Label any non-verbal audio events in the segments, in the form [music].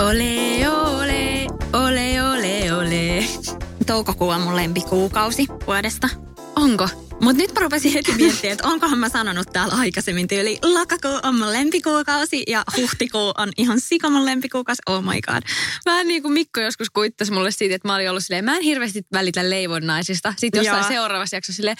Ole, ole, ole, ole, ole. Toukokuu on mun lempikuukausi vuodesta. Onko? Mutta nyt mä rupesin heti miettimään, että onkohan mä sanonut täällä aikaisemmin tyyli lokakuu on mun lempikuukausi ja huhtikuu on ihan sika mun lempikuukausi. Oh my god. Vähän niin kuin Mikko joskus kuittasi mulle siitä, että mä olin ollut silleen, mä en hirveästi välitä leivonnaisista. Sitten jossain Joo. seuraavassa jaksossa silleen,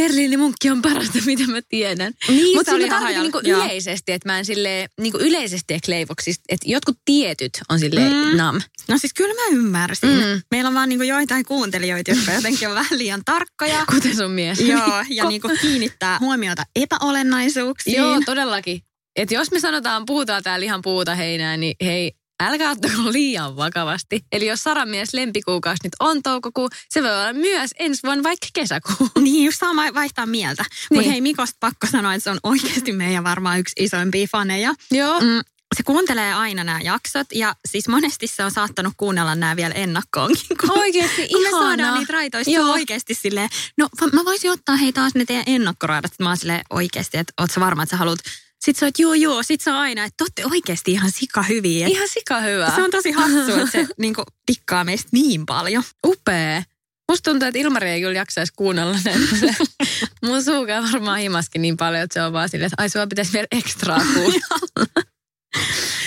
Berliini munkki on parasta, [laughs] mitä mä tiedän. Niin, Mutta oli mä tarkoitan hajalla. niinku Joo. yleisesti, että mä en silleen, niinku yleisesti ehkä leivoksista, että jotkut tietyt on silleen mm. nam. No siis kyllä mä ymmärsin. Mm. Mm. Meillä on vaan niinku joitain kuuntelijoita, jotka jotenkin on vähän liian tarkkoja. [laughs] Kuten sun mies. Joo, ja niinku kiinnittää huomiota epäolennaisuuksiin. Joo, todellakin. Että jos me sanotaan, puhutaan täällä ihan puuta heinää, niin hei, älkää ottako liian vakavasti. Eli jos Saran mies lempikuukausi nyt on toukokuu, se voi olla myös ensi vuonna vaikka kesäkuu. [laughs] Niin, just saa vaihtaa mieltä. Niin. Niin. Mutta hei, Mikosta pakko sanoa, että se on oikeasti meidän varmaan yksi isoimpia faneja. Joo. Mm, se kuuntelee aina nämä jaksot ja siis monesti se on saattanut kuunnella nämä vielä ennakkoonkin. Kun, Oikeesti kun me ihanaa. saadaan niitä raitoista, Joo. oikeasti silleen, no mä voisin ottaa hei taas ne teidän ennakkoraidat. Mä oon silleen oikeasti, että oot sä varma, että sä haluat. Sitten sä oot, joo joo, sit on aina, että te oikeasti ihan sika hyviä. Ihan sika hyvä. se on tosi hassu, että se [laughs] niinku, tikkaa meistä niin paljon. upea. Musta tuntuu, että Ilmari ei kyllä jaksaisi kuunnella näitä. [laughs] Mun suu käy varmaan himaskin niin paljon, että se on vaan silleen, että ai sua pitäisi vielä ekstraa kuulla. [laughs]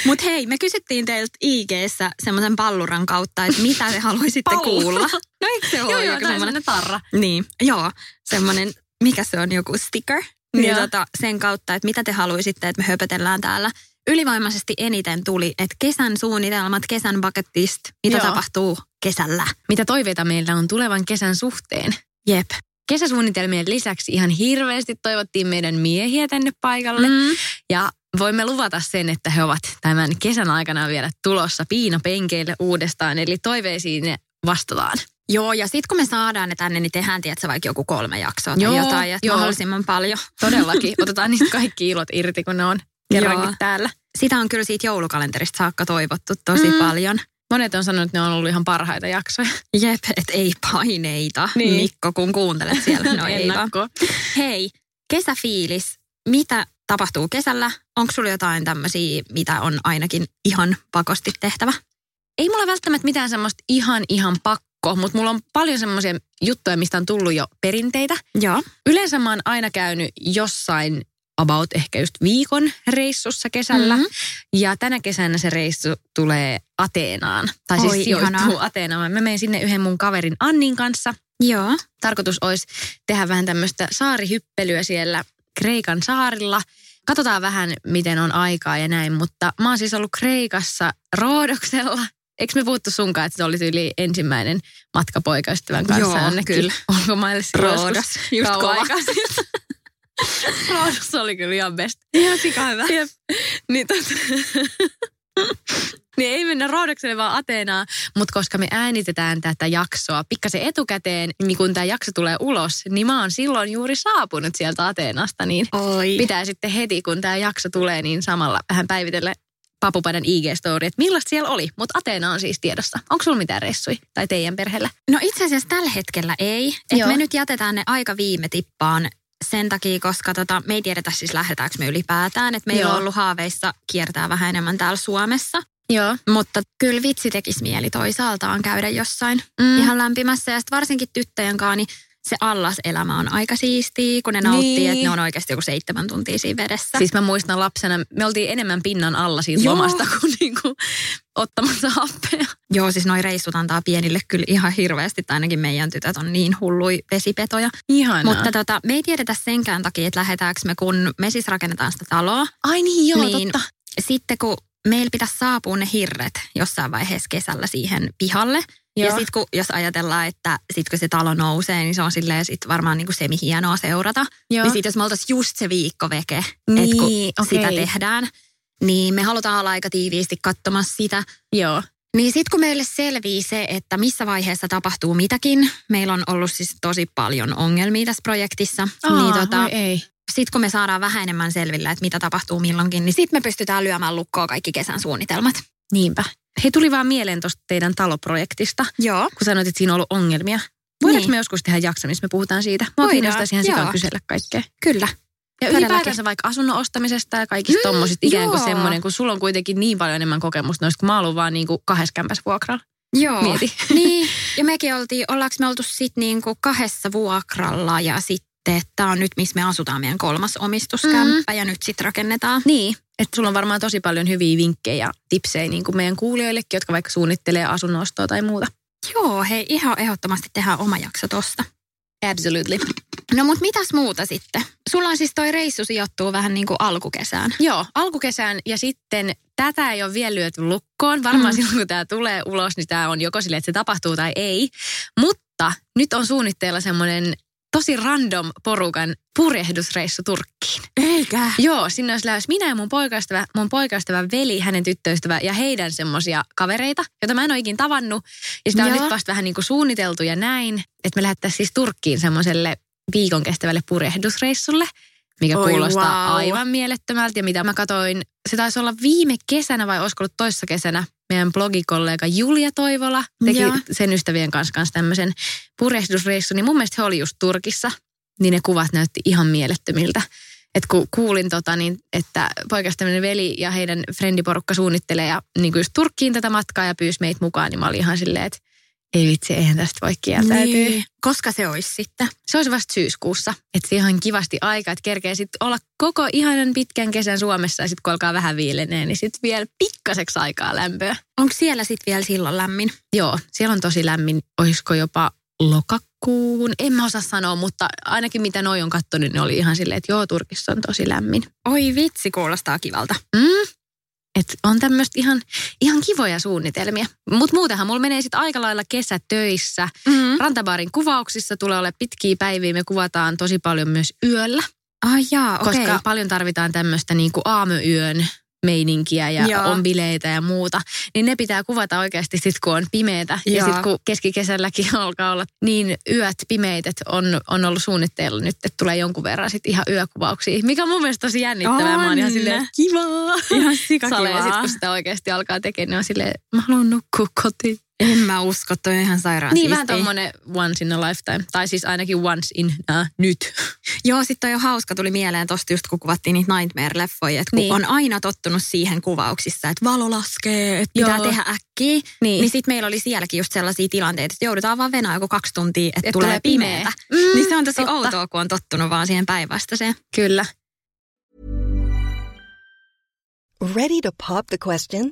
Mutta hei, me kysyttiin teiltä IG-ssä semmoisen palluran kautta, että mitä te haluaisitte kuulla. No eikö se [laughs] ole joo, joku semmoinen? tarra. Niin, joo, semmoinen, mikä se on, joku sticker. Niin Joo. tota, sen kautta, että mitä te haluaisitte, että me höpötellään täällä. Ylivoimaisesti eniten tuli, että kesän suunnitelmat, kesän bucket list, mitä Joo. tapahtuu kesällä. Mitä toiveita meillä on tulevan kesän suhteen? Jep. Kesäsuunnitelmien lisäksi ihan hirveästi toivottiin meidän miehiä tänne paikalle. Mm. Ja voimme luvata sen, että he ovat tämän kesän aikana vielä tulossa piinapenkeille uudestaan. Eli toiveisiin ne vastataan. Joo, ja sitten kun me saadaan ne tänne, niin tehdään, tiedätkö, vaikka joku kolme jaksoa tai Joo, jotain, että joo. mahdollisimman paljon. Todellakin. [laughs] Otetaan niistä kaikki ilot irti, kun ne on kerrankin Joo. täällä. Sitä on kyllä siitä joulukalenterista saakka toivottu tosi Mm. paljon. Monet on sanonut, että ne on ollut ihan parhaita jaksoja. Jep, että ei paineita, Niin. Mikko, kun kuuntelet siellä. No [laughs] ei. Hei, kesäfiilis. Mitä tapahtuu kesällä? Onko sulla jotain tämmöisiä, mitä on ainakin ihan pakosti tehtävä? Ei mulla välttämättä mitään semmoista ihan ihan pakko, mutta mulla on paljon semmoisia juttuja, mistä on tullut jo perinteitä. Joo. Yleensä mä oon aina käynyt jossain about ehkä just viikon reissussa kesällä. Mhm. Ja tänä kesänä se reissu tulee Ateenaan. Tai siis Oi, sijoittuu ihanaa. Ateenaan. Mä menen sinne yhden mun kaverin Annin kanssa. Joo. Tarkoitus olisi tehdä vähän tämmöistä saarihyppelyä siellä Kreikan saarilla. Katsotaan vähän, miten on aikaa ja näin, mutta mä oon siis ollut Kreikassa Roodoksella. Eikö me puhuttu sunkaan, että se oli yli ensimmäinen matka poikaystävän kanssa Joo, jonnekin kyllä. ulkomaille Roodos, just kova. Roodos oli kyllä ihan best. Ihan sika hyvä. Jep. Niin, tot... niin ei mennä Roodokselle vaan Ateenaan, mutta koska me äänitetään tätä jaksoa pikkasen etukäteen, niin kun tämä jakso tulee ulos, niin mä oon silloin juuri saapunut sieltä Ateenasta, niin Oi. pitää sitten heti, kun tämä jakso tulee, niin samalla vähän päivitellä Papupadan IG-story, että millaista siellä oli. Mutta Ateena on siis tiedossa. Onko sulla mitään reissui tai teidän perheellä? No itse asiassa tällä hetkellä ei. Et me nyt jätetään ne aika viime tippaan sen takia, koska tota, me ei tiedetä siis lähdetäänkö me ylipäätään. Että meillä Joo. on ollut haaveissa kiertää vähän enemmän täällä Suomessa. Joo. Mutta kyllä vitsi tekisi mieli toisaaltaan käydä jossain Mm. ihan lämpimässä. Ja sitten varsinkin tyttöjen kanssa, niin se allaselämä on aika siistiä, kun ne nauttii, Niin. että ne on oikeasti joku seitsemän tuntia siinä vedessä. Siis mä muistan lapsena, me oltiin enemmän pinnan alla siitä Joo. lomasta kuin [laughs] niinku ottamassa happea. Joo, siis noi reissut antaa pienille kyllä ihan hirveästi, tai ainakin meidän tytöt on niin hullui vesipetoja. Ihanaa. Mutta tota, me ei tiedetä senkään takia, että lähdetäänkö me, kun me siis rakennetaan sitä taloa. Ai niin joo, niin totta. Sitten kun meillä pitäisi saapua ne hirret jossain vaiheessa kesällä siihen pihalle, Ja sitten kun, jos ajatellaan, että sit kun se talo nousee, niin se on silleen sit varmaan niinku semi-hienoa seurata. Joo. Niin sit jos me oltaisiin just se viikko veke, Niin, että kun okei. sitä tehdään, niin me halutaan olla aika tiiviisti katsomassa sitä. Joo. Niin sitten kun meille selvii se, että missä vaiheessa tapahtuu mitäkin, meillä on ollut siis tosi paljon ongelmia tässä projektissa, niin tota, voi ei. Sitten kun me saadaan vähän enemmän selvillä, että mitä tapahtuu milloinkin, niin sitten me pystytään lyömään lukkoon kaikki kesän suunnitelmat. Niinpä. Hei, tuli vaan mieleen tuosta teidän taloprojektista, Joo. kun sanoit, että siinä on ollut ongelmia. Voidaanko Niin. me joskus tehdä jakso, missä me puhutaan siitä? Mua Voidaan, kiinnostaisi ihan sikan joo. kysellä kaikkea. Kyllä. Ja ylipäätänsä vaikka asunnon ostamisesta ja kaikista Mm, mm, tommosista ikään kuin semmoinen, kun sulla on kuitenkin niin paljon enemmän kokemusta noista, kun mä oon vaan niin kuin kahdessa kämpässä vuokralla. Joo. Mieti. niin, ja mekin oltiin, ollaanko me oltu sitten niinku kahdessa vuokralla ja sitten tämä on nyt, missä me asutaan meidän kolmas omistuskämppä mm. ja nyt sitten rakennetaan. Niin, että sulla on varmaan tosi paljon hyviä vinkkejä ja tipsejä niin kuin meidän kuulijoillekin, jotka vaikka suunnittelee asunnostoa tai muuta. Joo, hei, ihan ehdottomasti tehdään oma jakso tosta. Absolutely. No mut mitäs muuta sitten? Sulla on siis toi reissu sijoittuu vähän niin kuin alkukesään. Joo, alkukesään ja sitten tätä ei ole vielä lyöty lukkoon. Varmaan Mm. silloin, kun tämä tulee ulos, niin tämä on joko silleen, että se tapahtuu tai ei. Mutta nyt on suunnitteilla semmoinen tosi random porukan purjehdusreissu Turkkiin. Eikä. Joo, sinne olisi lähes minä ja mun poikaystävä, mun poikaystävä veli, hänen tyttöystävä ja heidän semmoisia kavereita, joita mä en ole ikin tavannut. Ja sitä on Joo. nyt vasta vähän niin kuin suunniteltu ja näin, että me lähdettäisiin siis Turkkiin semmoiselle viikon kestävälle purjehdusreissulle, mikä Oi, kuulostaa wow. aivan mielettömältä. Ja mitä mä katsoin, se taisi olla viime kesänä vai olisiko ollut toissa kesänä, meidän blogikollega Julia Toivola teki Joo. sen ystävien kanssa, kanssa tämmöisen purjehdusreissun. Niin mun mielestä he oli just Turkissa, niin ne kuvat näytti ihan mielettömiltä. Et kun kuulin, tota, niin, että poikastaminen veli ja heidän frendiporukka suunnittelee ja niin just Turkkiin tätä matkaa ja pyysi meitä mukaan, niin mä olin ihan silleen, että ei vitsi, eihän tästä voi kieltäytyä. Niin. Koska se olisi sitten? Se olisi vasta syyskuussa, että siihen on kivasti aika, että kerkee sitten olla koko ihanan pitkän kesän Suomessa ja sitten kun alkaa vähän viilenee, niin sitten vielä pikkaseksi aikaa lämpöä. Onko siellä sitten vielä silloin lämmin? Joo, siellä on tosi lämmin, olisiko jopa lokakuun, en mä osaa sanoa, mutta ainakin mitä noi on kattonut, niin oli ihan silleen, että joo, Turkissa on tosi lämmin. Oi vitsi, kuulostaa kivalta. Mm. Et on tämmöistä ihan, ihan kivoja suunnitelmia. Mutta muutenhan mulla menee sitten aika lailla kesätöissä. Mm. Rantabaarin kuvauksissa tulee olla pitkiä päiviä. Me kuvataan tosi paljon myös yöllä, Ai jaa, okei. koska paljon tarvitaan tämmöistä niinku aamuyön meininkiä ja Joo. on bileitä ja muuta. Niin ne pitää kuvata oikeasti sitten, kun on pimeätä. Ja Joo. sitten kun keskikesälläkin [laughs] alkaa olla niin yöt pimeitä, että on, on ollut suunnitteilla nyt, että tulee jonkun verran sitten ihan yökuvauksia. Mikä on mun mielestä tosi jännittävää. Mä oon ihan On. silleen, kivaa. Ihan sikakivaa. Sale, ja sitten kun sitä oikeasti alkaa tekemään, niin on silleen, mä haluan nukkua kotiin. En mä usko, toi on ihan sairaan Niin, vähän tommonen once in a lifetime. Tai siis ainakin once in a nyt. [laughs] Joo, sitten toi on hauska, tuli mieleen tosta just kun kuvattiin niitä Nightmare-leffoja, että kun Niin. on aina tottunut siihen kuvauksissa, että valo laskee, että pitää Joo. tehdä äkkiä, niin, Niin. sitten meillä oli sielläkin just sellaisia tilanteita, että joudutaan vaan venää joku kaksi tuntia, että Et tulee tulee pimeätä. pimeä. Mm, Mm, niin se on tosi totta. outoa, kun on tottunut vaan siihen päinvastaiseen. Kyllä. Ready to pop the question?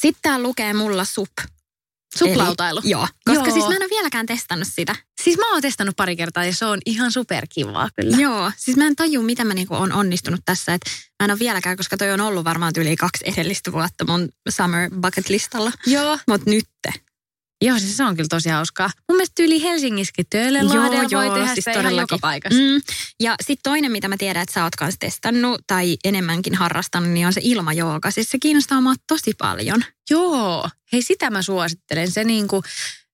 Sitten tää lukee mulla sup. Suplautailu. Eli, joo, koska Joo. siis mä en ole vieläkään testannut sitä. Siis mä oon testannut pari kertaa ja se on ihan superkivaa kyllä. Joo, siis mä en tajua, miten mä niinku on onnistunut tässä. Et mä en ole vieläkään, koska toi on ollut varmaan yli kaksi edellistä vuotta mun summer bucket listalla. Joo. Mut nytte. Joo, siis se on kyllä tosi hauskaa. Mun mielestä yli Helsingissäkin Töölönlahdella voi tehdä siis sitä ihan joka paikassa. Mm. Ja sitten toinen, mitä mä tiedän, että sä oot kanssa testannut tai enemmänkin harrastanut, niin on se ilmajooga. Siis se kiinnostaa mua tosi paljon. Joo, hei sitä mä suosittelen. Se niinku,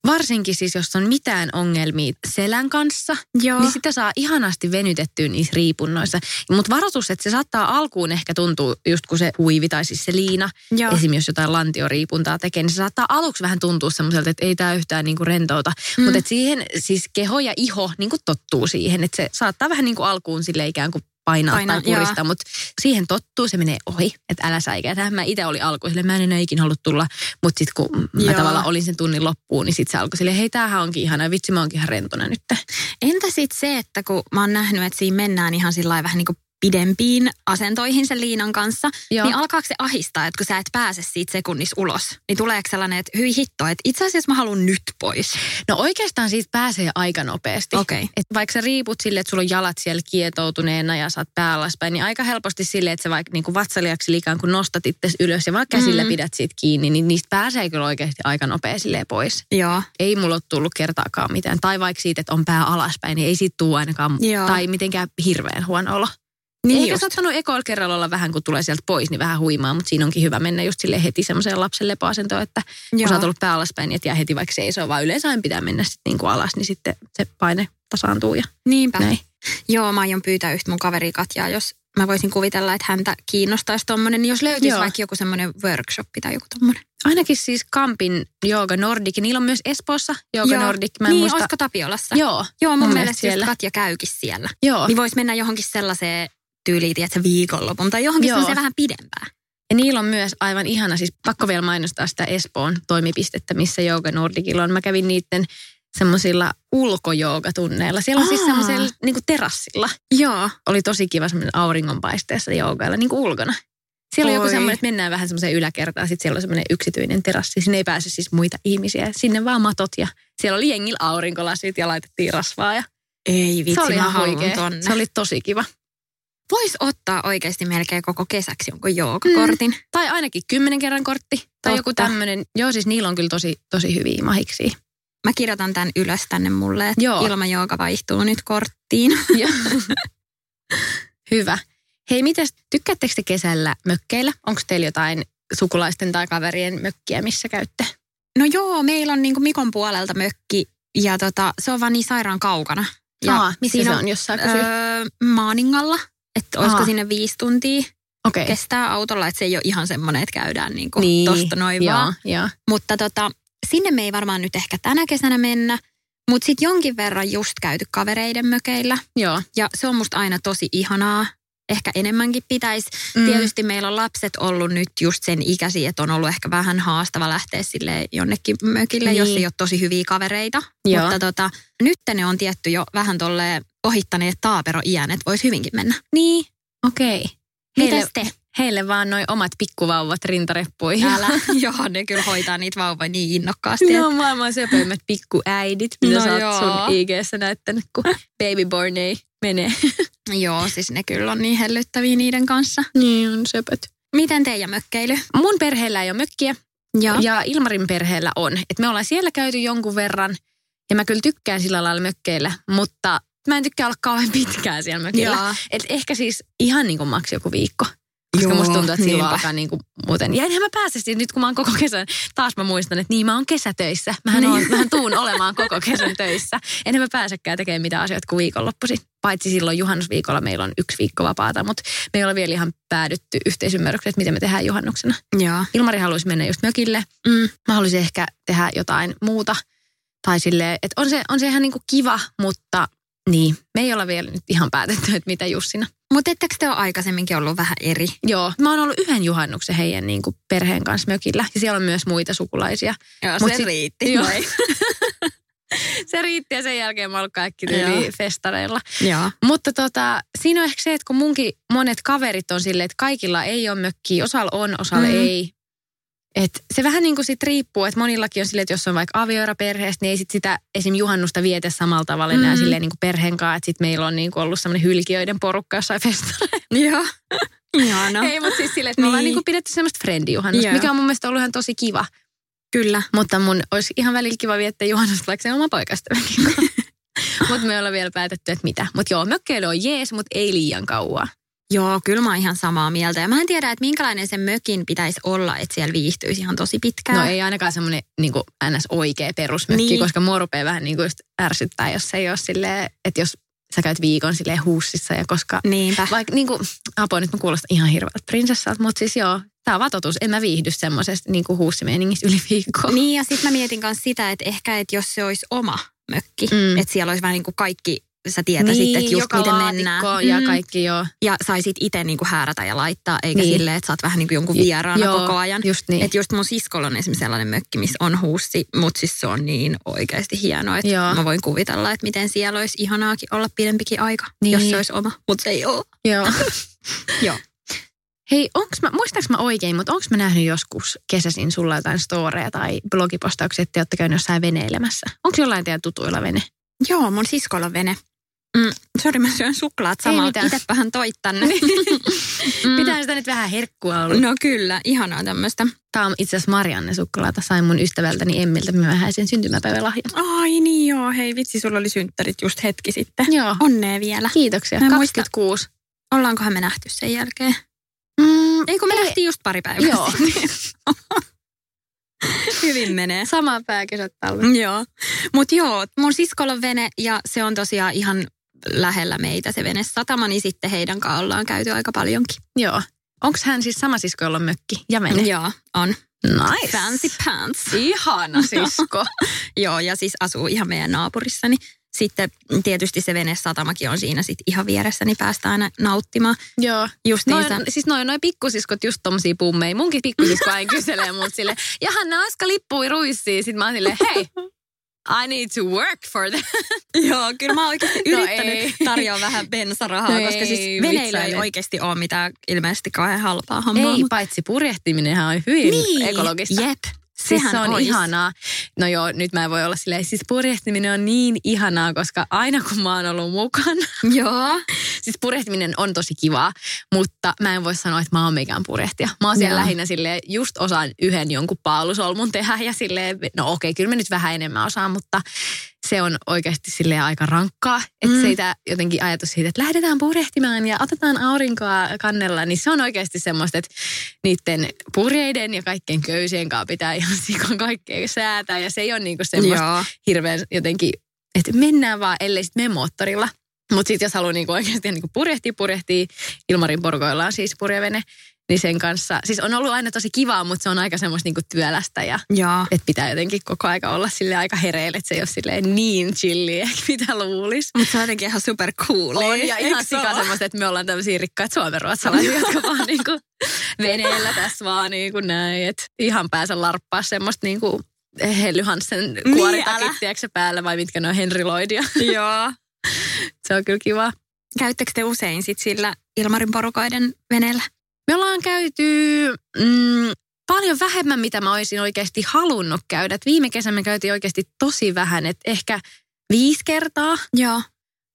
varsinkin siis jos on mitään ongelmia selän kanssa, Joo. niin sitä saa ihanasti venytettyä niissä riipunnoissa. Mutta varoitus, että se saattaa alkuun ehkä tuntua just kun se huivi tai siis se liina, Joo. esim. jos jotain lantioriipuntaa tekee, niin se saattaa aluksi vähän tuntua semmoiselta, että ei tämä yhtään niinku rentouta. Mm. Mutta siihen siis keho ja iho niinku tottuu siihen, että se saattaa vähän niinku alkuun sille ikään kuin painaa, Painaa, tai puristaa, mutta siihen tottuu, se menee ohi, että älä säikäitä. Mä itse olin alkuun sille, mä en enää ikinä halua tulla, mutta sitten kun mä Joo. tavallaan olin sen tunnin loppuun, niin sitten se alkoi silleen, hei tämähän onkin ihana, vitsi mä oonkin ihan rentona nyt. Entä sitten se, että kun mä oon nähnyt, että siinä mennään ihan sillä vähän niin kuin pidempiin asentoihin sen liinan kanssa, Joo. niin alkaako se ahistaa, että kun sä et pääse siitä sekunnissa ulos, niin tuleeko sellainen, että hyi hitto, että itse asiassa mä haluan nyt pois. No oikeastaan siitä pääsee aika nopeasti. Okei. Et vaikka sä riiput sille, että sulla on jalat siellä kietoutuneena ja saat pää alaspäin, niin aika helposti sille, että sä vaikka niinku vatsaliaksi ikään kuin nostat itse ylös ja vaan käsillä Mm. pidät siitä kiinni, niin niistä pääsee kyllä oikeasti aika nopea silleen pois. Joo. Ei mulla ole tullut kertaakaan mitään. Tai vaikka siitä, että on pää alaspäin, niin ei siitä tule ainakaan. Joo. Tai mitenkään hirveän huono olo. Niin Eikä just. saattanut ekoilla kerralla olla vähän, kun tulee sieltä pois, niin vähän huimaa, mutta siinä onkin hyvä mennä just sille heti semmoiseen lapsen lepoasentoon, että kun Joo. sä oot ollut pää alaspäin, niin et jää heti vaikka seisoo, vaan yleensä aina pitää mennä sitten niin kuin alas, niin sitten se paine tasaantuu ja Niinpä. näin. Joo, mä aion pyytää yhtä mun kaveri Katjaa, jos mä voisin kuvitella, että häntä kiinnostaisi tommonen, niin jos löytyisi Joo. vaikka joku semmoinen workshop tai joku tommonen. Ainakin siis Kampin Jooga Nordic, niillä on myös Espoossa Jooga Nordic. Mä en niin, muista. olisiko Tapiolassa? Joo, Joo, mun, mun mielestä mielestä siellä. just Katja käykin siellä. joo. Niin voisi mennä johonkin sellaiseen tyyliin, tiedätkö, viikonlopun tai johonkin Joo. sellaiseen vähän pidempään. Ja niillä on myös aivan ihana, siis pakko vielä mainostaa sitä Espoon toimipistettä, missä Jooga Nordicilla on. Mä kävin niiden semmoisilla ulkojoogatunneilla. Siellä on siis Aa. semmoisella niin terassilla. Joo. Oli tosi kiva semmoinen auringonpaisteessa joogailla niin kuin ulkona. Siellä on joku Oi. semmoinen, että mennään vähän semmoiseen yläkertaan. Sitten siellä on semmoinen yksityinen terassi. Sinne ei pääse siis muita ihmisiä. Sinne vaan matot ja siellä oli jengillä aurinkolasit ja laitettiin rasvaa. Ja Ei vitsi, se oli ihan tonne. Se oli tosi kiva. Voisi ottaa oikeasti melkein koko kesäksi jonkun joogakortin. Tai ainakin kymmenen kerran kortti. Tai Totta. joku tämmöinen. Joo, siis niillä on kyllä tosi, tosi hyviä mahiksi. Mä kirjoitan tämän ylös tänne mulle, että Joo. ilmajooga vaihtuu nyt korttiin. [laughs] Hyvä. Hei, mitäs, tykkäättekö te kesällä mökkeillä? Onko teillä jotain sukulaisten tai kaverien mökkiä, missä käytte? No joo, meillä on niinku Mikon puolelta mökki ja tota, se on vaan niin sairaan kaukana. Ja Aa, missä siinä se on, jos saa kysyä? Öö, Maaningalla, että olisiko Aa. sinne viisi tuntia Okei. kestää autolla, että se ei ole ihan semmoinen, että käydään niinku Niin, tosta noin vaan. Joo, joo. Mutta tota, sinne me ei varmaan nyt ehkä tänä kesänä mennä, mutta sitten jonkin verran just käyty kavereiden mökeillä. Joo. Ja se on musta aina tosi ihanaa. Ehkä enemmänkin pitäisi. Mm. Tietysti meillä on lapset ollut nyt just sen ikäisiä, että on ollut ehkä vähän haastava lähteä sille jonnekin mökille, Niin. jos ei ole tosi hyviä kavereita. Joo. Mutta tota, nyt ne on tietty jo vähän tolle ohittaneet taapero-iän, että voisi hyvinkin mennä. Niin, okei. Heille, Mitäs te? heille vaan noin omat pikkuvauvat rintareppuihin. Älä. [laughs] joo, ne kyllä hoitaa niitä vauvoja niin innokkaasti. Ne että- on maailman söpöimmät pikkuäidit, mitä No sä oot sun IGssä näyttänyt, kun babyborn ei mene. [laughs] Joo, siis ne kyllä on niin hellyttäviä niiden kanssa. niin on söpöt. Miten teidän mökkeily? Mun perheellä ei ole mökkiä Joo. ja Ilmarin perheellä on. Et me ollaan siellä käyty jonkun verran ja mä kyllä tykkään sillä lailla mökkeillä, mutta mä en tykkää olla kauhean pitkään siellä mökillä. Joo. Et ehkä siis ihan niin kuin maks joku viikko. Koska Joo, musta tuntuu, että silloin alkaa niin kuin muuten. Ja enhän mä pääse siis nyt, kun mä oon koko kesän, taas mä muistan, että niin mä oon kesätöissä. Mähän, Niin. oon, mähän tuun olemaan koko kesän töissä. Enhän mä pääsekään tekemään mitään asioita kuin viikonloppuisin. Paitsi silloin juhannusviikolla meillä on yksi viikko vapaata, mutta me ei ole vielä ihan päädytty yhteisymmärrykseen, että miten me tehdään juhannuksena. Joo. Ilmari haluaisi mennä just mökille. Mm. Mä haluaisin ehkä tehdä jotain muuta. Tai silleen, että on se, on se ihan niin kuin kiva, mutta niin, me ei olla vielä nyt ihan päätetty, että mitä Jussina. Mutta ettekö te ole aikaisemminkin ollut vähän eri? Joo, mä oon ollut yhden juhannuksen heidän niin kuin perheen kanssa mökillä. Ja siellä on myös muita sukulaisia. Joo, Mut sit- riitti. Joo. [laughs] Se riitti ja sen jälkeen mä oon ollut kaikki tyyli festareilla. Joo. Mutta tota, siinä on ehkä se, että kun munkin monet kaverit on silleen, että kaikilla ei ole mökkiä, osalla on, osalla Mm. ei. Et se vähän niin kuin sit riippuu, että monillakin on silleen, että jos on vaikka avioeroperheestä, niin ei sit sitä esim. juhannusta viete samalla tavalla enää Mm. silleen niin kuin perheen kanssa. Että sit meillä on niin kuin ollut semmoinen hylkiöiden porukka jossain festareilla. [laughs] Joo. Ihana. Ei, mutta siis silleen, että me ollaan Niin. niin kuin pidetty semmoista friendijuhannusta, Joo. mikä on mun mielestä ollut ihan tosi kiva. Kyllä. Mutta mun olisi ihan välillä kiva viettää juhannusta vaikka sen oma poikaystävänkin [laughs] Mutta me ollaan vielä päätetty, että mitä. Mutta joo, mökkeily on jees, mutta ei liian kauan. Joo, kyllä mä oon ihan samaa mieltä. Ja mä en tiedä, että minkälainen sen mökin pitäisi olla, että siellä viihtyisi ihan tosi pitkään. No ei ainakaan semmoinen niin ns. oikea perusmökki, niin. koska mua rupeaa vähän niin kuin just ärsyttää, jos se ei ole silleen, että jos sä käyt viikon silleen huussissa ja koska... Niinpä. Vaikka niin kuin, apua nyt mä kuulostan ihan hirveältä prinsessalta, mutta siis joo, Tämä on vaan totuus. En mä viihdy semmoisesta niin huussimeeningistä yli viikkoa. Niin ja sitten mä mietin myös sitä, että ehkä, että jos se olisi oma mökki, mm. että siellä olisi vähän niin kuin kaikki sä tietäisit, niin, että just miten mennään. ja mm. kaikki joo. Ja saisit itse niinku häärätä ja laittaa, eikä niin. silleen, että sä oot vähän niin kuin jonkun vieraana joo, koko ajan. Just niin. Että just mun siskolla on esimerkiksi sellainen mökki, missä on huussi, mutta siis se on niin oikeasti hienoa, että joo. mä voin kuvitella, että miten siellä olisi ihanaakin olla pidempikin aika, niin. jos se olisi oma. Mutta se ei ole. Joo. [laughs] joo. Hei, onks mä, muistaaks mä oikein, mutta onko mä nähnyt joskus kesäsin sulla jotain storeja tai blogipostauksia, että te olette käynyt jossain veneilemässä? Onko jollain teidän tutuilla vene? Joo, mun siskolla vene. Mm, sori, mä syön suklaat samalla. Itsepähän toit tänne. [laughs] mm. Pitää sitä nyt vähän herkkua olla. No kyllä, ihanaa tämmöistä. Tämä on itse asiassa Marianne suklaata. Sain mun ystävältäni Emmiltä sen syntymäpäivälahjan. Ai niin joo, hei vitsi, sulla oli synttärit just hetki sitten. Joo. Onnea vielä. Kiitoksia. Mä 26. Muista, ollaankohan me nähty sen jälkeen? Mm, Ei kun me ei. nähtiin just pari päivää Joo. [laughs] Hyvin menee. Sama pääkesät. Joo. Mutta joo, mun siskolla on vene ja se on tosiaan ihan lähellä meitä se vene satama, niin sitten heidän kanssaan ollaan käyty aika paljonkin. Joo. Onko hän siis sama sisko, jolla on mökki ja vene? Joo, on. Nice. Fancy pants. Ihana [laughs] sisko. joo, ja siis asuu ihan meidän naapurissani sitten tietysti se venesatamakin on siinä sit ihan vieressä, niin päästään aina nauttimaan. Joo. Just noin, siis noin, noin pikkusiskot just tommosia pummeja. Munkin pikkusisko aina kyselee mut sille, jahan ne Aska lippui ruissiin. Sitten mä oon silleen, hei, I need to work for that. [laughs] Joo, kyllä mä oon oikeasti no yrittänyt no tarjoa vähän bensarahaa, no koska siis veneillä ei oikeasti ole mitään ilmeisesti kauhean halpaa hommaa. Ei, mutta... paitsi purjehtiminenhan on hyvin niin, ekologista. Jep. Siis se on ois. ihanaa. No joo, nyt mä en voi olla silleen, siis purjehtiminen on niin ihanaa, koska aina kun mä oon ollut mukana. [laughs] Joo. siis purjehtiminen on tosi kivaa, mutta mä en voi sanoa, että mä oon mikään purjehtija. Mä oon siellä joo. lähinnä silleen, just osaan yhden jonkun paalusolmun tehdä ja silleen, no okei, kyllä mä nyt vähän enemmän osaan, mutta se on oikeasti sille aika rankkaa. Että mm. siitä jotenkin ajatus siitä, että lähdetään purjehtimaan ja otetaan aurinkoa kannella, niin se on oikeasti semmoista, että niiden purjeiden ja kaikkien köysien kanssa pitää [laughs] ihan sikon kaikkea säätää. Ja se ei ole niinku semmoista Joo. hirveän jotenkin, että mennään vaan, ellei sitten mene moottorilla. Mutta sitten jos haluaa niinku oikeasti niinku purjehtia, purjehtii Ilmarin porkoillaan siis purjevene, niin sen kanssa, siis on ollut aina tosi kivaa, mutta se on aika semmoista niinku työlästä ja, ja. että pitää jotenkin koko aika olla sille aika hereillä, että se ei ole silleen niin chilliä, [laughs] mitä luulisi. Mutta se on jotenkin ihan super cool. On ja ihan sika semmoista, että me ollaan tämmöisiä rikkaita suomenruotsalaisia, [laughs] jotka vaan niinku veneellä tässä vaan niinku näin, että ihan pääse larppaa semmoista niinku Helly Hansen kuoritakit, niin, päällä vai mitkä ne on Henry Lloydia. [laughs] Joo. se on kyllä kiva. Käyttekö te usein sit sillä Ilmarin porukoiden veneellä? Me ollaan käyty mm, paljon vähemmän, mitä mä olisin oikeasti halunnut käydä. Et viime kesänä me käytiin oikeasti tosi vähän, että ehkä viisi kertaa. Joo.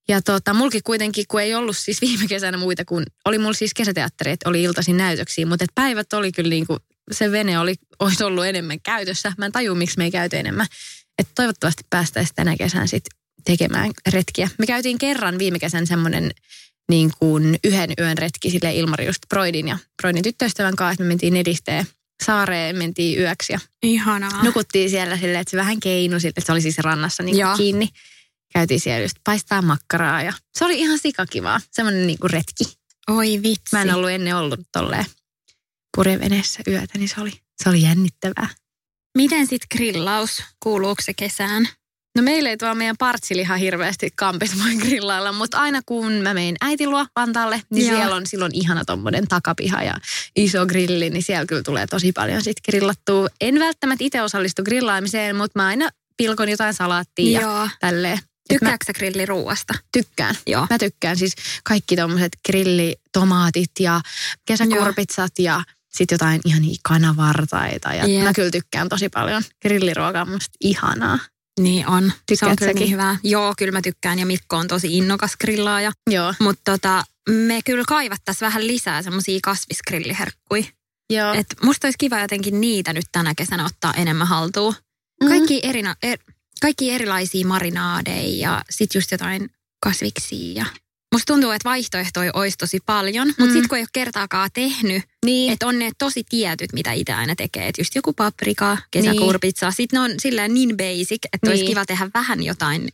Ja tota, mulki kuitenkin, kun ei ollut siis viime kesänä muita kuin, oli mulla siis kesäteatteri, että oli iltaisin näytöksiä, mutta et päivät oli kyllä niin kuin, se vene oli, olisi ollut enemmän käytössä. Mä en tajua, miksi me ei käyty enemmän. Että toivottavasti päästäisiin tänä kesän sitten tekemään retkiä. Me käytiin kerran viime kesän semmoinen niin kuin yhden yön retki sille Ilmari just Broidin ja Broidin tyttöystävän kanssa, että me mentiin edisteen saareen, mentiin yöksi ja Ihanaa. nukuttiin siellä silleen, että se vähän keinu sille, että se oli siis rannassa niin kuin kiinni. Käytiin siellä just paistaa makkaraa ja se oli ihan sikakivaa, semmoinen niin kuin retki. Oi vitsi. Mä en ollut ennen ollut tolleen purjeveneessä yötä, niin se oli, se oli jännittävää. Miten sitten grillaus? Kuuluuko se kesään? No meillä ei tuolla meidän partsiliha hirveästi kampis voi grillailla, mutta aina kun mä menen äitiluo Vantaalle, niin Joo. siellä on silloin ihana tommonen takapiha ja iso grilli, niin siellä kyllä tulee tosi paljon sit grillattua. En välttämättä itse osallistu grillaamiseen, mutta mä aina pilkon jotain salaattia Joo. ja tälleen. Tykkääkö sä grilliruuasta? Tykkään. Joo. Mä tykkään siis kaikki tommoset grillitomaatit ja kesäkurpitsat Joo. ja sitten jotain ihan kanavartaita. Ja yeah. mä kyllä tykkään tosi paljon. Grilliruoka on musta ihanaa. Niin on. Tykkäät se on kyllä niin hyvä. Joo, kyllä mä tykkään ja Mikko on tosi innokas grillaaja. Joo. Mutta tota, me kyllä kaivattaisiin vähän lisää semmoisia kasvisgrilliherkkuja. Joo. Et musta olisi kiva jotenkin niitä nyt tänä kesänä ottaa enemmän haltuun. Kaikki, erina, er, kaikki erilaisia marinaadeja ja sit just jotain kasviksia. Ja musta tuntuu, että vaihtoehtoja olisi tosi paljon, mutta Mm. sitten kun ei ole kertaakaan tehnyt, Niin. että on ne tosi tietyt, mitä itse aina tekee. Että just joku paprika, kesäkurpitsa. Sitten ne on silleen niin basic, että olisi Niin. kiva tehdä vähän jotain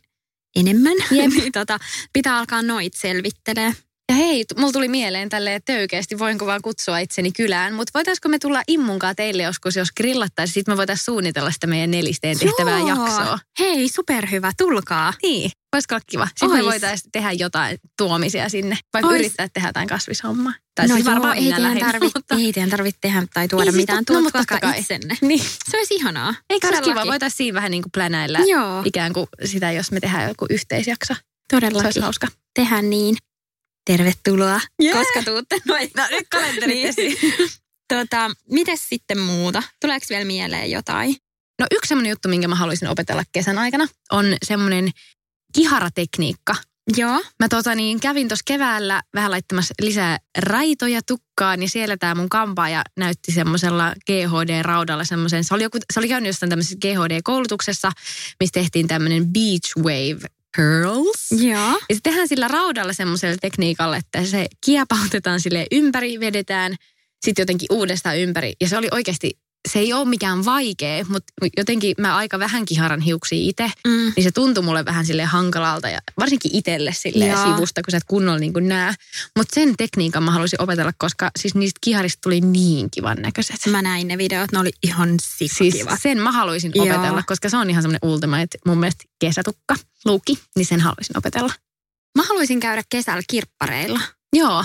enemmän. Jep. [laughs] niin tota, pitää alkaa noit selvittelee. Ja hei, mulla tuli mieleen tälleen töykeästi, voinko vaan kutsua itseni kylään, mutta voitaisiko me tulla immunkaan teille joskus, jos grillattaisiin, sitten me voitaisiin suunnitella sitä meidän nelisteen tehtävää Joo. jaksoa. Hei, superhyvä, tulkaa. Niin, voisiko olla kiva? Sitten me Ois. voitaisiin tehdä jotain tuomisia sinne, vaikka Ois. yrittää tehdä jotain kasvishommaa. Tai no siis varmaan ei teidän tarvitse mutta- ei teidän tarvitse tehdä tai tuoda Ei siis mitään. no, Tuot vaikka kai. itsenne. [laughs] Niin. Se olisi ihanaa. Eikö se kiva? Voitaisiin siinä vähän niin kuin plänäillä Joo, ikään kuin sitä, jos me tehdään joku yhteisjakso. Se todellakin. olisi hauska. Tehdä niin. Tervetuloa. Jee. Koska tuutte. No, [laughs] No nyt kalenterit Niin. tota, mites sitten muuta? Tuleeko vielä mieleen jotain? No yksi semmoinen juttu, minkä mä haluaisin opetella kesän aikana, on semmoinen kiharatekniikka. Joo. Mä tota niin, kävin tuossa keväällä vähän laittamassa lisää raitoja tukkaan, niin siellä tämä mun kampaaja näytti semmoisella GHD-raudalla semmoisen, se oli, joku, se oli käynyt jostain tämmöisessä GHD-koulutuksessa, missä tehtiin tämmöinen beach wave curls. Joo. Ja se tehdään sillä raudalla semmoisella tekniikalla, että se kiepautetaan sille ympäri, vedetään sitten jotenkin uudestaan ympäri. Ja se oli oikeasti, se ei ole mikään vaikea, mutta jotenkin mä aika vähän kiharan hiuksia itse. Mm. Niin se tuntui mulle vähän sille hankalalta ja varsinkin itselle sille Joo. sivusta, kun sä et kunnolla niin kuin näe. Mutta sen tekniikan mä haluaisin opetella, koska siis niistä kiharista tuli niin kivan näköiset. Mä näin ne videot, ne oli ihan Siis sikkivat. sen mä haluaisin Joo. opetella, koska se on ihan semmoinen ultimate mun mielestä kesätukka, luukki, niin sen haluaisin opetella. Mä haluaisin käydä kesällä kirppareilla. Joo,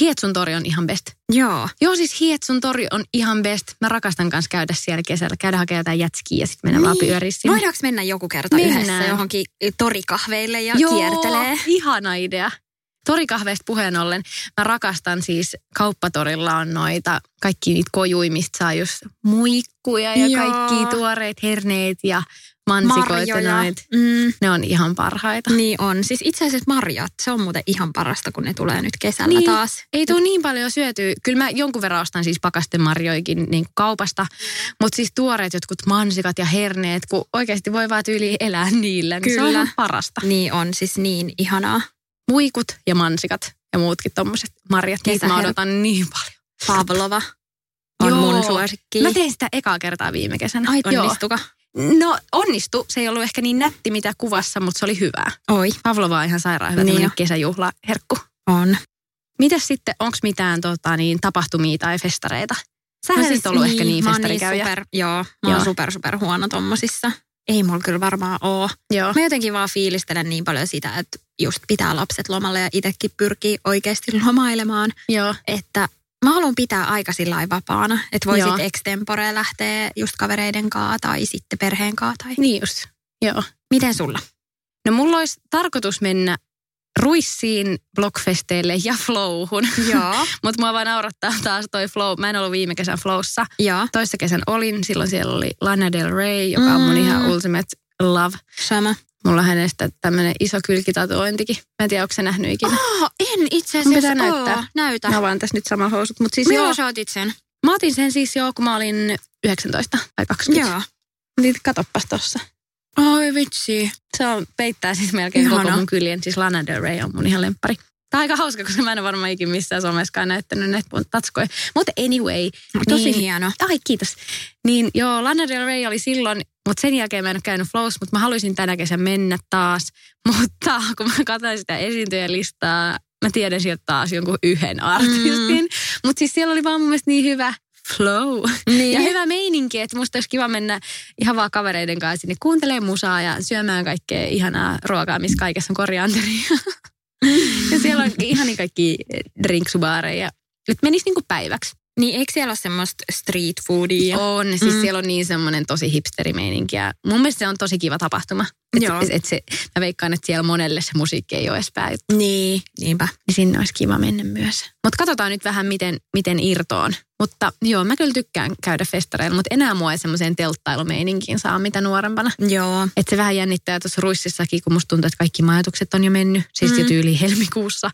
Hietsun tori on ihan best. Joo. Joo, siis Hietsun tori on ihan best. Mä rakastan kanssa käydä siellä kesällä. Käydä hakemaan jotain jätskiä ja sitten mennä vaan Niin. pyöriä sinne. Voidaanko mennä joku kerta Mennään. yhdessä johonkin torikahveille ja Joo, kiertelee? ihana idea. Torikahveista puheen ollen, mä rakastan siis, kauppatorilla on noita, kaikki niitä kojuimista saa just muikkuja ja Joo. kaikki tuoreet herneet ja mansikoita Marjoja. noit. Mm, Ne on ihan parhaita. niin on. Siis itse asiassa marjat, se on muuten ihan parasta, kun ne tulee nyt kesällä Niin. taas. Ei tule niin paljon syötyä. Kyllä mä jonkun verran ostan siis pakastemarjoikin niin kaupasta. Mutta siis tuoreet jotkut mansikat ja herneet, kun oikeasti voi vaan tyyli elää niillä. Niin se on Kyllä. ihan parasta. Niin on, siis niin ihanaa. Muikut ja mansikat ja muutkin tommoset marjat. Niitä mä odotan niin paljon. Pavlova on Joo. mun suosikki. Mä tein sitä ekaa kertaa viime kesänä. Ai Joo. No onnistu. Se ei ollut ehkä niin nätti mitä kuvassa, mutta se oli hyvää. Oi, Pavlova on ihan sairaan hyvä Niin niin jo. kesäjuhlaherkku. on. Mitäs sitten, onko mitään tota, niin, tapahtumia tai festareita? Sähän no siis, ollut ehkä niin mä oon festarikäyjä. super, joo, mä oon Joo. super, super huono tommosissa. Ei mulla kyllä varmaan oo. Joo. Mä jotenkin vaan fiilistelen niin paljon sitä, että just pitää lapset lomalle ja itsekin pyrkii oikeasti [laughs] lomailemaan. Joo. Että mä haluan pitää aika sillä vapaana, että voi sitten extempore lähteä just kavereiden kaa tai sitten perheen kaa. Tai... Niin just. Joo. Miten sulla? No mulla olisi tarkoitus mennä Ruissiin, Blockfesteille ja Flowhun. Joo. [laughs] Mutta mua vaan naurattaa taas toi Flow. Mä en ollut viime kesän Flowssa. Joo, Toissa kesän olin. Silloin siellä oli Lana Del Rey, joka on mun Mm. ihan ultimate love. sama. Mulla on hänestä tämmönen iso kylkitatuointikin. Mä en tiedä, onko se nähnyt ikinä. Oh, en itse asiassa pitää oo. näyttää. Näytä. Mä avaan tässä nyt sama housut. Mutta siis joo, Milloin sä otit sen? mä otin sen siis joo, kun mä olin 19 tai 20. Joo. Niin katoppas tossa. Oi vitsi. Se on, peittää siis melkein Ihana. koko mun kyljen. Siis Lana Del Rey on mun ihan lemppari. Tämä on aika hauska, koska mä en ole varmaan ikin missään someskaan näyttänyt näitä mun tatskoja. Mutta anyway. Tosi niin, hieno. Ai kiitos. Niin joo, Lana Del Rey oli silloin, mutta sen jälkeen mä en ole käynyt Flows, mutta mä haluaisin tänä kesän mennä taas. [laughs] Mutta kun mä katsoin sitä esiintyjälistaa, mä tiedän sieltä taas jonkun yhden artistin. Mm. Mutta siis siellä oli vaan mun mielestä niin hyvä flow. Niin. Ja hyvä meininki, että musta olisi kiva mennä ihan vaan kavereiden kanssa sinne kuuntelemaan musaa ja syömään kaikkea ihanaa ruokaa, missä kaikessa on korianteria. [laughs] siellä on ihan niin kaikki drinksubaareja. Että menisi niinku päiväksi. Niin eikö siellä ole semmoista street foodia? On, siis Mm. siellä on niin semmoinen tosi hipsterimeininki ja mun mielestä se on tosi kiva tapahtuma. Et, Joo. et, et se, mä veikkaan, että siellä monelle se musiikki ei ole edes. Niin, niinpä. Niin sinne olisi kiva mennä myös. Mutta katsotaan nyt vähän, miten, miten irtoon. Mutta joo, mä kyllä tykkään käydä festareilla, mutta enää mua ei semmoiseen telttailumeininkiin saa mitä nuorempana. Joo. Että se vähän jännittää tuossa Ruississakin, kun musta tuntuu, että kaikki majoitukset on jo mennyt. Siis mm. jo tyyli helmikuussa.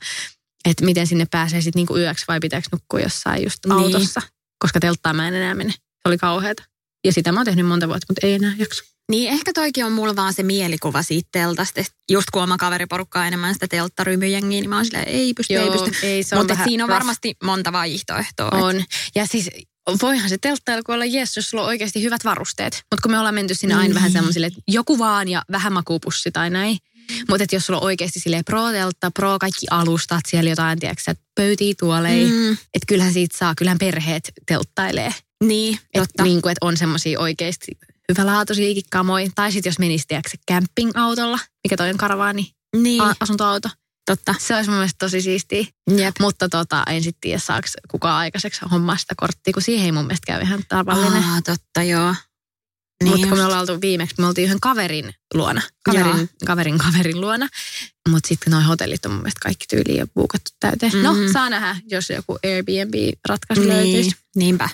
Että miten sinne pääsee sitten niinku yöksi vai pitääkö nukkua jossain just Niin. autossa. koska telttaan mä en enää mene. Se oli kauheata. Ja sitä mä oon tehnyt monta vuotta, mutta ei enää jaksa. Niin ehkä toikin on mulla vaan se mielikuva siitä teltasta. Just kun oma kaveriporukkaa enemmän sitä telttarymyjengiä, niin mä oon silleen, ei pysty, Joo, ei pysty. ei, se on Mutta siinä on rough. varmasti monta vaihtoehtoa. et- On. Ja siis voihan se telttailu olla jes, jos sulla on oikeasti hyvät varusteet. Mutta kun me ollaan menty sinne aina vähän semmoisille, että joku vaan ja vähän makupussi tai näin. Mutta jos sulla on oikeasti silleen pro-teltta, pro kaikki alustat, siellä jotain, tiedätkö, pöytiä tuoleja. Mm. Että kyllähän siitä saa, kyllähän perheet telttailee. niin, Et totta. niin kuin, että on semmoisia oikeasti hyvälaatuisiakin kamoja. Tai sitten jos menisi, tiedätkö, camping-autolla, mikä toi on karavaani, Niin, a- asuntoauto. totta. Se olisi mun mielestä tosi siistiä. Jep. Mutta tota, en sitten tiedä, saako kukaan aikaiseksi hommaa sitä korttia, kun siihen ei mun mielestä käy ihan tavallinen. Aa, totta, joo. Niin Mutta kun me ollaan oltu viimeksi, me oltiin yhden kaverin luona, kaverin, kaverin kaverin luona. Mutta sitten noi hotellit on mun mielestä kaikki tyyliin jo buukattu täyteen. Mm-hmm. No, saa nähdä, jos joku Airbnb-ratkaisu Niin, löytyisi. niinpä.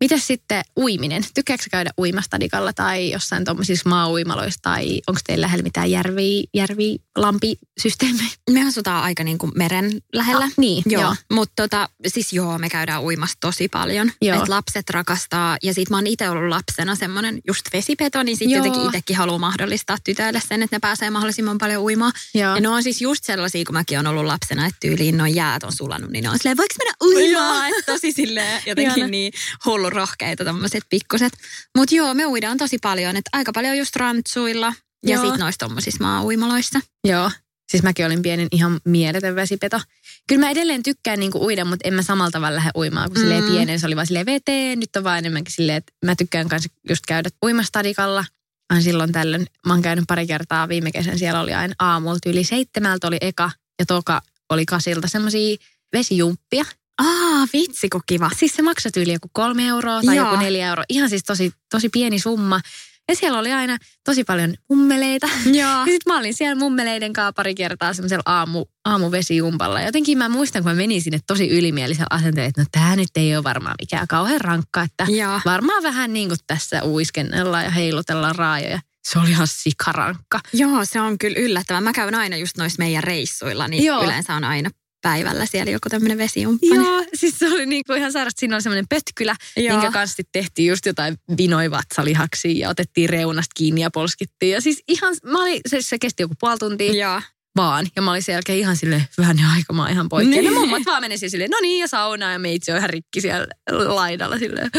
Mitäs sitten uiminen? Tykkääkö sä käydä uimastadikalla tai jossain tuommoisissa maa-uimaloissa tai onko teillä lähellä mitään järvi, järvi lampisysteemejä? Me asutaan aika niin kuin meren lähellä. Ah, niin, Joo, joo. mutta tota, siis joo, me käydään uimassa tosi paljon. Joo. Et lapset rakastaa, ja sit mä oon itse ollut lapsena semmoinen just vesipeto, niin sit Joo. jotenkin itsekin haluaa mahdollistaa tytöille sen, että ne pääsee mahdollisimman paljon uimaan. Joo. Ja ne on siis just sellaisia, kun mäkin on ollut lapsena, että tyyliin noin jäät on sulanut, niin ne on silleen, voiko mennä uimaan? [laughs] Tosi silleen [laughs] jotenkin niin hullu rohkeita tommoset pikkuset. Mutta joo, me uidaan tosi paljon, että aika paljon just rantsuilla ja Joo. sit noissa tommosissa maa-uimaloissa. Joo. Siis mäkin olin pienen ihan mieletön vesipeto. Kyllä mä edelleen tykkään niinku uida, mutta en mä samalla tavalla lähde uimaan silleen Mm. pienen. Se oli vaan silleen veteen. Nyt on vaan enemmänkin silleen, että mä tykkään kanssa just käydä uimastadikalla. Aina silloin tällöin. Mä oon käynyt pari kertaa viime kesän. Siellä oli aina aamulta yli seitsemältä oli eka ja toka oli kasilta semmosia vesijumppia. Aa, vitsi kun kiva. Siis se maksoi yli joku kolme euroa tai Joo. joku neljä euroa. Ihan siis tosi, tosi pieni summa. Ja siellä oli aina tosi paljon mummeleita. Joo. [laughs] Ja sitten mä olin siellä mummeleiden kanssa pari kertaa semmoisella aamu, aamuvesijumpalla. Jotenkin mä muistan, kun mä menin sinne tosi ylimielisellä asenteella, että no tää nyt ei ole varmaan mikään kauhean rankka. Että Joo. varmaan vähän niin kuin tässä uiskennellaan ja heilutellaan raajoja. Se oli ihan sikarankka. Joo, se on kyllä yllättävää. Mä käyn aina just noissa meidän reissuilla, niin. Joo. yleensä on aina päivällä siellä joku tämmöinen vesijumppa. Joo, siis se oli niin kuin ihan sairasta. Siinä oli semmoinen pötkylä, Joo. minkä kanssa tehtiin just jotain vinoivatsalihaksia ja otettiin reunasta kiinni ja polskittiin. Ja siis ihan, mä olin, se, se kesti joku puoli tuntia. Joo. vaan. Ja mä olin sen jälkeen ihan silleen, vähän aika, mä ihan poikki. Niin. Ja mummat vaan meni silleen, no niin, ja saunaa ja meitsi on ihan rikki siellä laidalla silleen.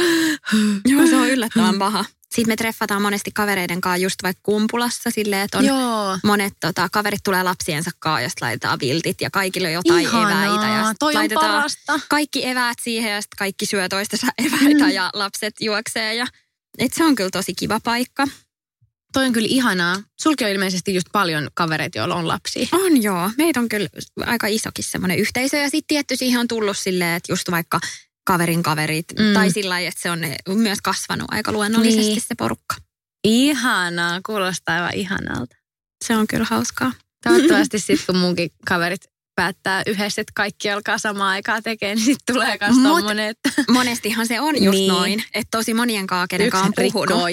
Joo, se on yllättävän paha. Sitten me treffataan monesti kavereiden kanssa just vaikka kumpulassa silleen, että on Joo. monet tota, kaverit tulee lapsiensa kanssa ja laitetaan viltit ja kaikille on jotain Ihanaa. eväitä. Ja Toi on laitetaan parasta. kaikki eväät siihen ja sitten kaikki syö toistensa eväitä Mm. ja lapset juoksee. Ja, et se on kyllä tosi kiva paikka. Toi on kyllä ihanaa. Sulki on ilmeisesti just paljon kavereita, joilla on lapsia. On joo. Meitä on kyllä aika isokin semmoinen yhteisö. Ja sitten tietty siihen on tullut silleen, että just vaikka kaverin kaverit. Mm. Tai sillä lailla, että se on myös kasvanut aika luonnollisesti niin. se porukka. Ihanaa, kuulostaa aivan ihanalta. Se on kyllä hauskaa. Toivottavasti sitten kun munkin kaverit päättää yhdessä, että kaikki alkaa samaan aikaan tekemään, niin sitten tulee myös tommonen, että Monestihan se on just Niin. noin. Että tosi monien kenen Yksi kanssa on puhunut.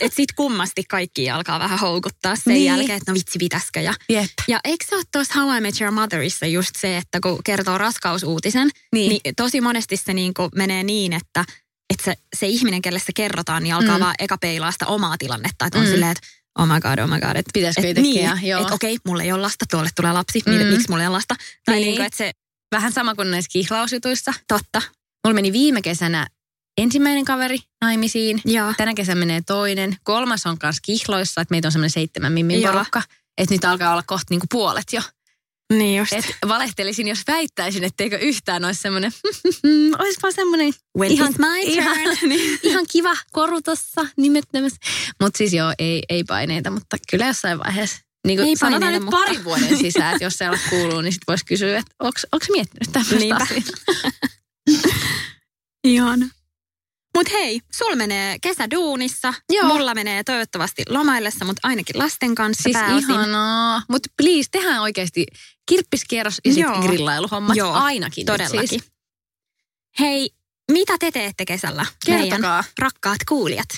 Että sit kummasti kaikki alkaa vähän houkuttaa sen Niin. jälkeen, että no vitsi pitäisikö. Ja, jep. ja eikö se ole tuossa How I Met Your Motherissa just se, että kun kertoo raskausuutisen, Niin. niin, tosi monesti se niin menee niin, että, että se, se ihminen, kelle se kerrotaan, niin alkaa Mm. vaan eka peilaa sitä omaa tilannetta. Että on mm. silleen, että oh my god, oh my god. Että Pitäisikö et, itsekin, niin, ja- joo. että okei, mulla ei ole lasta, tuolle tulee lapsi, Mm. mm. miksi mulla ei ole lasta. Tai Niin. niin. niin kuin, että se Vähän sama kuin näissä kihlausjutuissa. totta. Mulla meni viime kesänä ensimmäinen kaveri naimisiin. Joo. Tänä kesänä menee toinen. Kolmas on kanssa kihloissa, että meitä on semmoinen seitsemän mimmin porukka. Että nyt alkaa olla kohta niinku puolet jo. Niin just. Et valehtelisin, jos väittäisin, etteikö yhtään olisi semmoinen, [laughs] olisi vaan semmoinen When ihan- my ihan- turn. [laughs] Niin. ihan kiva koru tossa nimettömässä. Mutta siis joo, ei, ei paineita, mutta kyllä jossain vaiheessa. Niin Ei kuin sanotaan paineita, nyt mutta- parin vuoden sisään, että jos sellaista kuuluu, niin sitten voisi kysyä, että onko miettinyt tämmöistä asiaa? [laughs] Ihana. Mut hei, sul menee kesä duunissa. Joo. Mulla menee toivottavasti lomaillessa, mutta ainakin lasten kanssa Siis pääosin. ihanaa. Mutta please, tehdään oikeasti kirppiskierros ja sitten Joo. grillailuhommat. Joo, Ainakin nyt Todellakin. Siis. Hei, mitä te teette kesällä? Kertokaa. rakkaat kuulijat.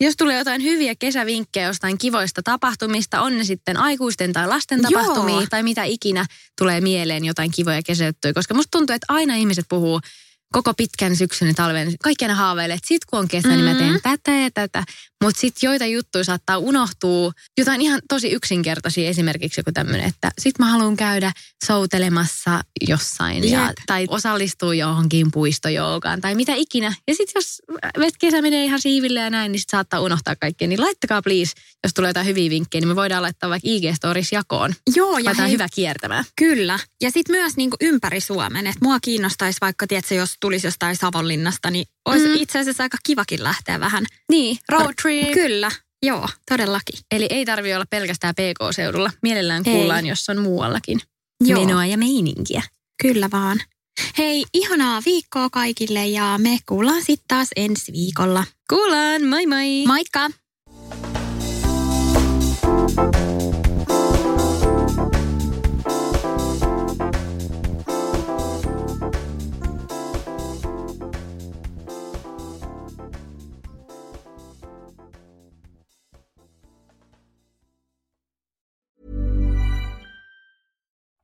Jos tulee jotain hyviä kesävinkkejä jostain kivoista tapahtumista, on ne sitten aikuisten tai lasten Joo. tapahtumia tai mitä ikinä tulee mieleen jotain kivoja kesäjuttuja. Koska musta tuntuu, että aina ihmiset puhuu koko pitkän syksyn ja talven, kaikki aina haaveilee, että sit kun on kesä, mm-hmm. niin mä teen tätä ja tätä. Mutta sitten joita juttuja saattaa unohtua. Jotain ihan tosi yksinkertaisia esimerkiksi joku tämmöinen, että sit mä haluan käydä soutelemassa jossain ja, tai osallistua johonkin puistojoukaan tai mitä ikinä. Ja sitten jos kesä menee ihan siiville ja näin, niin sit saattaa unohtaa kaikkea. Niin laittakaa please, jos tulee jotain hyviä vinkkejä, niin me voidaan laittaa vaikka IG-stories jakoon. Joo, ja hei, hyvä kiertämään. Kyllä. Ja sitten myös niinku ympäri Suomen. Että mua kiinnostaisi vaikka, tiedätkö, jos tulisi jostain Savonlinnasta, niin olisi mm. itse asiassa aika kivakin lähteä vähän. Niin, road trip. Kyllä, joo, todellakin. Eli ei tarvi olla pelkästään PK-seudulla. Mielellään kuullaan, ei. jos on muuallakin joo. menoa ja meininkiä. Kyllä vaan. Hei, ihanaa viikkoa kaikille ja me kuullaan sitten taas ensi viikolla. Kuullaan, moi moi! Moikka!